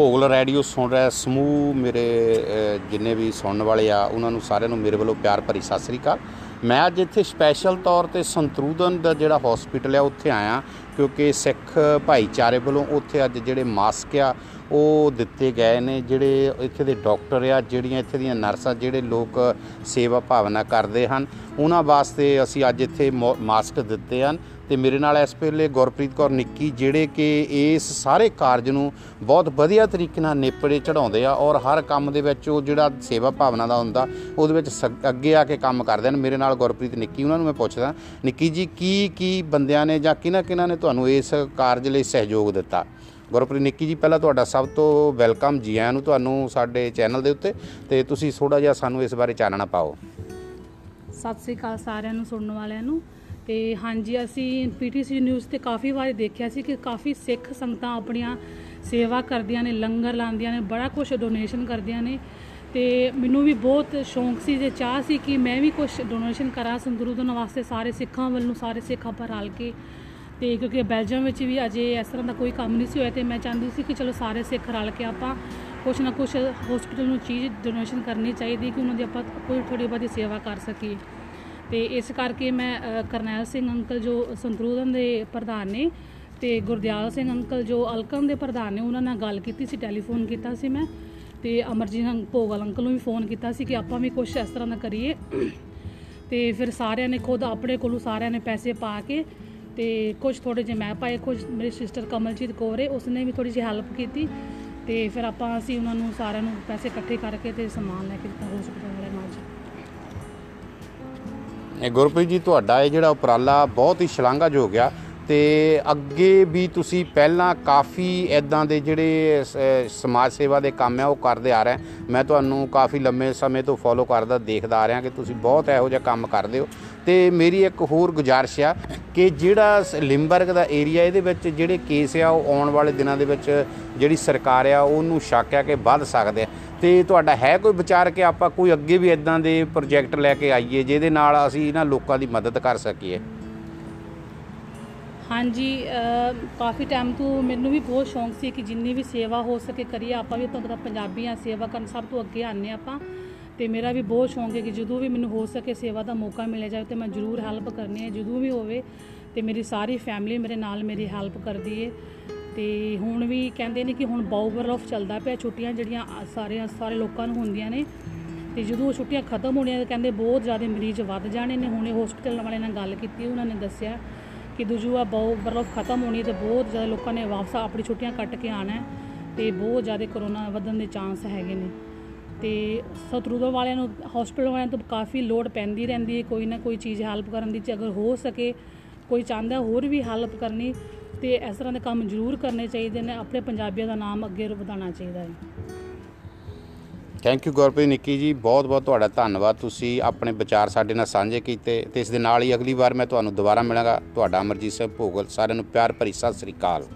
Bhogal radio ਸੁਣ ਰਿਹਾ ਸਮੂਹ ਮੇਰੇ ਅ, ਜਿੰਨੇ ਵੀ ਸੁਣਨ ਵਾਲੇ ਆ ਉਹਨਾਂ ਨੂੰ ਸਾਰਿਆਂ ਨੂੰ ਮੇਰੇ ਵੱਲੋਂ ਪਿਆਰ ਭਰੀ ਸਤਿ ਸ੍ਰੀ ਅਕਾਲ। ਮੈਂ ਅੱਜ ਇੱਥੇ ਸਪੈਸ਼ਲ ਤੌਰ ਤੇ ਸੰਤਰੂਦਨ ਦਾ ਜਿਹੜਾ ਹਸਪੀਟਲ ਆ ਉੱਥੇ ਆਇਆ ਕਿਉਂਕਿ ਸਿੱਖ ਭਾਈਚਾਰੇ ਵੱਲੋਂ ਉੱਥੇ ਅੱਜ ਜਿਹੜੇ ਮਾਸਕ ਆ ਉਹ ਦਿੱਤੇ ਗਏ ਨੇ ਜਿਹੜੇ ਇੱਥੇ ਦੇ ਡਾਕਟਰ ਆ, ਜਿਹੜੀਆਂ ਇੱਥੇ ਦੀਆਂ ਨਰਸਾਂ, ਜਿਹੜੇ ਲੋਕ ਸੇਵਾ ਭਾਵਨਾ ਕਰਦੇ ਹਨ, ਉਹਨਾਂ ਵਾਸਤੇ ਅਸੀਂ ਅੱਜ ਇੱਥੇ ਮੋ- ਮਾਸਕ ਦਿੱਤੇ ਹਨ। ਤੇ ਮੇਰੇ ਨਾਲ ਇਸ ਵੇਲੇ ਗੁਰਪ੍ਰੀਤ ਕੌਰ ਨਿੱਕੀ, ਜਿਹੜੇ ਕਿ ਇਸ ਸਾਰੇ ਕਾਰਜ ਨੂੰ ਬਹੁਤ ਵਧੀਆ ਤਰੀਕੇ ਨਾਲ ਨੇਪਰੇ ਚੜਾਉਂਦੇ ਆ ਔਰ ਹਰ ਕੰਮ ਦੇ ਵਿੱਚ ਉਹ ਜਿਹੜਾ ਸੇਵਾ ਭਾਵਨਾ ਦਾ ਹੁੰਦਾ, ਉਹਦੇ ਵਿੱਚ ਸ- ਅੱਗੇ ਆ ਕੇ ਕੰਮ ਕਰਦੇ ਹਨ। ਮੇਰੇ ਨਾਲ ਗੁਰਪ੍ਰੀਤ ਨਿੱਕੀ, ਉਹਨਾਂ ਨੂੰ ਮੈਂ ਪੁੱਛਦਾ, ਨਿੱਕੀ ਜੀ ਕੀ ਕੀ ਬੰਦਿਆਂ ਨੇ ਜਾਂ ਕਿਹਨਾਂ ਕਿਹਨਾਂ ਨੇ ਤੁਹਾਨੂੰ ਇਸ ਕਾਰਜ ਲਈ ਸਹਿਯੋਗ ਦਿੱਤਾ? ਗੁਰਪ੍ਰੀਤ ਨਿੱਕੀ ਜੀ, ਪਹਿਲਾਂ ਤੁਹਾਡਾ ਸਭ ਤੋਂ ਵੈਲਕਮ ਜੀ। ਆਇਆਂ ਨੂੰ ਤੁਹਾਨੂੰ ਸਾਡੇ ਚੈਨਲ ਦੇ ਉੱਤੇ ਤੇ ਤੁਸੀਂ ਥੋੜਾ ਜਿਹਾ ਸਾਨੂੰ ਇਸ ਬਾਰੇ ਚਾਨਣਾ ਪਾਓ। ਸਤਿ ਸ੍ਰੀ ਅਕਾਲ ਸਾਰਿਆਂ ਨੂੰ, ਸੁਣਨ ਵਾਲਿਆਂ ਨੂੰ। ਤੇ ਹਾਂਜੀ, ਅਸੀਂ ਪੀਟੀਸੀ ਨਿਊਜ਼ ਤੇ ਕਾਫੀ ਵਾਰ ਦੇਖਿਆ ਸੀ ਕਿ ਕਾਫੀ ਸਿੱਖ ਸੰਗਤਾਂ ਆਪਣੀਆਂ ਸੇਵਾ ਕਰਦੀਆਂ ਨੇ, ਲੰਗਰ ਲਾਉਂਦੀਆਂ ਨੇ, ਬੜਾ ਕੁਝ ਡੋਨੇਸ਼ਨ ਕਰਦੀਆਂ ਨੇ। ਤੇ ਮੈਨੂੰ ਵੀ ਬਹੁਤ ਸ਼ੌਂਕ ਸੀ ਜੇ ਚਾਹ ਸੀ ਕਿ ਮੈਂ ਵੀ ਕੁਝ ਡੋਨੇਸ਼ਨ ਕਰਾਂ ਸੰਗਰੂਦਨ ਵਾਸਤੇ ਸਾਰੇ ਸਿੱਖਾਂ ਵੱਲੋਂ, ਸਾਰੇ ਸਿੱਖ ਆਪਾਂ ਰਲ ਕੇ ਤੇ ਕਿਉਂਕਿ ਬੈਲਜੀਅਮ ਵਿੱਚ ਵੀ ਅਜੇ ਇਸ ਤਰ੍ਹਾਂ ਦਾ ਕੋਈ ਕੰਮ ਨਹੀਂ ਸੀ ਹੋਇਆ ਤੇ ਮੈਂ ਚਾਹੁੰਦੀ ਸੀ ਕਿ ਚਲੋ ਸਾਰੇ ਸਿੱਖ ਰਲ ਕੇ ਆਪਾਂ ਕੁਛ ਨਾ ਕੁਛ ਹਸਪੀਟਲ ਨੂੰ ਚੀਜ਼ ਡੋਨੇਸ਼ਨ ਕਰਨੀ ਚਾਹੀਦੀ ਕਿ ਉਹਨਾਂ ਦੀ ਆਪਾਂ ਕੋਈ ਥੋੜੀ ਬਹੁਤੀ ਸੇਵਾ ਕਰ ਸਕੀਏ। ਤੇ ਇਸ ਕਰਕੇ ਮੈਂ ਅ, ਕਰਨੈਲ ਸਿੰਘ ਅੰਕਲ ਜੋ ਸੰਤਰੂਦਨ ਦੇ ਪ੍ਰਧਾਨ ਨੇ ਤੇ ਗੁਰਦਿਆਲ ਸਿੰਘ ਅੰਕਲ ਜੋ ਅਲਕਮ ਦੇ ਪ੍ਰਧਾਨ ਨੇ ਉਹਨਾਂ ਨਾਲ ਗੱਲ ਕੀਤੀ ਸੀ ਟੈਲੀਫੋਨ ਕੀਤਾ ਸੀ ਮੈਂ ਤੇ ਅਮਰਜੀਤ ਅੰਕ ਭੋਗਲ ਅੰਕਲ ਨੂੰ ਵੀ ਫੋਨ ਕੀਤਾ ਸੀ ਕਿ ਆਪਾਂ ਵੀ ਕੁਝ ਇਸ ਤਰ੍ਹਾਂ ਦਾ ਕਰੀਏ। ਤੇ ਫਿਰ ਸਾਰਿਆਂ ਨੇ ਖੁਦ ਆਪਣੇ ਕੋਲੋਂ ਸਾਰਿਆਂ ਨੇ ਪੈਸੇ ਪਾ ਕੇ ਤੇ ਕੁਝ ਥੋੜੇ ਜਿਹੇ ਮੈਂ ਪਾਏ ਕੁਝ ਮੇਰੀ ਸਿਸਟਰ ਕਮਲਜੀਤ ਕੌਰ ਹੈ, ਉਸਨੇ ਵੀ ਥੋੜੀ ਜਿਹੀ ਹੈਲਪ ਕੀਤੀ ਤੇ ਫਿਰ ਆਪਾਂ ਅਸੀਂ ਉਹਨਾਂ ਨੂੰ ਸਾਰਿਆਂ ਨੂੰ ਪੈਸੇ ਇਕੱਠੇ ਕਰਕੇ ਤੇ ਸਮਾਨ ਲੈ ਕੇ ਦਿੱਤਾ ਹਸਪੀਟਲ ਵਾਲਿਆਂ ਨੂੰ ਅੱਜ ਇਹ ਗੁਰਪ੍ਰੀਤ ਜੀ, ਤੁਹਾਡਾ ਇਹ ਜਿਹੜਾ ਉਪਰਾਲਾ ਬਹੁਤ ਹੀ ਸ਼ਲਾਘਾਯੋਗ ਆ ਤੇ ਅੱਗੇ ਵੀ ਤੁਸੀਂ ਪਹਿਲਾਂ ਕਾਫੀ ਇਦਾਂ ਦੇ ਜਿਹੜੇ ਸ- ਸਮਾਜ ਸੇਵਾ ਦੇ ਕੰਮ ਆ, ਉਹ ਕਰਦੇ ਆ ਰਹੇ ਮੈਂ ਤੁਹਾਨੂੰ ਕਾਫੀ ਲੰਮੇ ਸਮੇਂ ਤੋਂ ਫੋਲੋ ਕਰਦਾ, ਦੇਖਦਾ ਆ ਰਿਹਾ ਕਿ ਤੁਸੀਂ ਬਹੁਤ ਇਹੋ ਜਿਹਾ ਕੰਮ ਕਰਦੇ ਹੋ। ਤੇ ਮੇਰੀ ਇੱਕ ਹੋਰ ਗੁਜ਼ਾਰਿਸ਼ ਆ ਕਿ ਜਿਹੜਾ ਸ- ਲਿੰਬਰਗ ਦਾ ਏਰੀਆ ਇਹਦੇ ਵਿੱਚ ਜਿਹੜੇ ਕੇਸ ਆ ਉਹ ਆਉਣ ਵਾਲੇ ਦਿਨਾਂ ਦੇ ਵਿੱਚ ਜਿਹੜੀ ਸਰਕਾਰ ਆ ਉਹਨੂੰ ਸ਼ੱਕ ਆ ਕਿ ਵੱਧ ਸਕਦੇ ਆ। ਤੇ ਤੁਹਾਡਾ ਹੈ ਕੋਈ ਵਿਚਾਰ ਕਿ ਆਪਾਂ ਕੋਈ ਅੱਗੇ ਵੀ ਇਦਾਂ ਦੇ ਪ੍ਰੋਜੈਕਟ ਲੈ ਕੇ ਆਈਏ ਜਿਹਦੇ ਨਾਲ ਅਸੀਂ ਇਹਨਾਂ ਲੋਕਾਂ ਦੀ ਮਦਦ ਕਰ ਸਕੀਏ? ਹਾਂਜੀ ਅ, ਕਾਫੀ ਟਾਈਮ ਤੋਂ ਮੈਨੂੰ ਵੀ ਬਹੁਤ ਸ਼ੌਂਕ ਸੀ ਕਿ ਜਿੰਨੀ ਵੀ ਸੇਵਾ ਹੋ ਸਕੇ ਕਰੀਏ ਆਪਾਂ ਵੀ ਤੁਹਾਨੂੰ ਪਤਾ ਪੰਜਾਬੀ ਆ ਸੇਵਾ ਕਰਨ ਸਭ ਤੋਂ ਅੱਗੇ ਆਨੇ ਆਪਾਂ। ਤੇ ਮੇਰਾ ਵੀ ਬਹੁਤ ਸ਼ੌਂਕ ਹੈ ਕਿ ਜਦੋਂ ਵੀ ਮੈਨੂੰ ਹੋ ਸਕੇ ਸੇਵਾ ਦਾ ਮੌਕਾ ਮਿਲਿਆ ਜਾਵੇ ਤੇ ਮੈਂ ਜ਼ਰੂਰ ਹੈਲਪ ਕਰਨੀ ਹੈ, ਜਦੋਂ ਵੀ ਹੋਵੇ ਤੇ ਮੇਰੀ ਸਾਰੀ ਫੈਮਿਲੀ ਮੇਰੇ ਨਾਲ ਮੇਰੀ ਹੈਲਪ ਕਰਦੀ ਹੈ। ਤੇ ਹੁਣ ਵੀ ਕਹਿੰਦੇ ਨੇ ਕਿ ਹੁਣ ਬਾਊਵਰ ਆਫ ਚੱਲਦਾ ਪਿਆ, ਛੁੱਟੀਆਂ ਜਿਹੜੀਆਂ ਆ- ਸਾਰੇ ਸਾਰੇ ਲੋਕਾਂ ਨੂੰ ਹੁੰਦੀਆਂ ਨੇ ਤੇ ਜਦੋਂ ਉਹ ਛੁੱਟੀਆਂ ਖਤਮ ਹੋਣੀਆਂ ਤਾਂ ਕਹਿੰਦੇ ਬਹੁਤ ਜ਼ਿਆਦਾ ਮਰੀਜ਼ ਵੱਧ ਜਾਣੇ ਨੇ। ਹੁਣੇ ਹਸਪੀਟਲ ਵਾਲਿਆਂ ਨਾਲ ਗੱਲ ਕੀਤੀ, ਉਹਨਾਂ ਨੇ ਦੱਸਿਆ ਕਿ ਦੂਜਾ ਬਹੁ ਬਰਫ ਖਤਮ ਹੋਣੀ ਤੇ ਬਹੁਤ ਜ਼ਿਆਦਾ ਲੋਕਾਂ ਨੇ ਵਾਪਸ ਆਪਣੀ ਛੁੱਟੀਆਂ ਕੱਟ ਕੇ ਆਣਾ ਹੈ ਤੇ ਬਹੁਤ ਜ਼ਿਆਦਾ ਕਰੋਨਾ ਵਧਣ ਦੇ ਚਾਂਸ ਹੈਗੇ ਨੇ। ਤੇ ਸਤਰੂਦਰ ਵਾਲਿਆਂ ਨੂੰ ਹਸਪੀਟਲ ਵਾਲਿਆਂ ਤੋਂ ਕਾਫੀ ਲੋਡ ਪੈਂਦੀ ਰਹਿੰਦੀ ਹੈ, ਕੋਈ ਨਾ ਕੋਈ ਚੀਜ਼ ਹੈਲਪ ਕਰਨ ਦੀ, ਜੇ ਅਗਰ ਹੋ ਸਕੇ, ਕੋਈ ਚਾਹੁੰਦਾ ਹੋਰ ਵੀ ਹੈਲਪ ਕਰਨੀ, ਤੇ ਇਸ ਤਰ੍ਹਾਂ ਦੇ ਕੰਮ ਜ਼ਰੂਰ ਕਰਨੇ ਚਾਹੀਦੇ ਨੇ, ਆਪਣੇ ਪੰਜਾਬੀਆਂ ਦਾ ਨਾਮ ਅੱਗੇ ਵਧਾਉਣਾ ਚਾਹੀਦਾ ਹੈ। ਥੈਂਕ ਯੂ ਗੁਰਪ੍ਰੀਤ, ਨਿੱਕੀ ਜੀ, ਬਹੁਤ ਬਹੁਤ ਤੁਹਾਡਾ ਧੰਨਵਾਦ, ਤੁਸੀਂ ਆਪਣੇ ਵਿਚਾਰ ਸਾਡੇ ਨਾਲ ਸਾਂਝੇ ਕੀਤੇ, ਤੇ ਇਸ ਦੇ ਨਾਲ ਹੀ ਅਗਲੀ ਵਾਰ ਮੈਂ ਤੁਹਾਨੂੰ ਦੁਬਾਰਾ ਮਿਲਾਂਗਾ, ਤੁਹਾਡਾ ਅਮਰਜੀਤ ਸਿੰਘ ਭੋਗਲ, ਸਾਰਿਆਂ ਨੂੰ ਪਿਆਰ ਭਰੀ ਸਤਿ ਸ੍ਰੀ ਅਕਾਲ।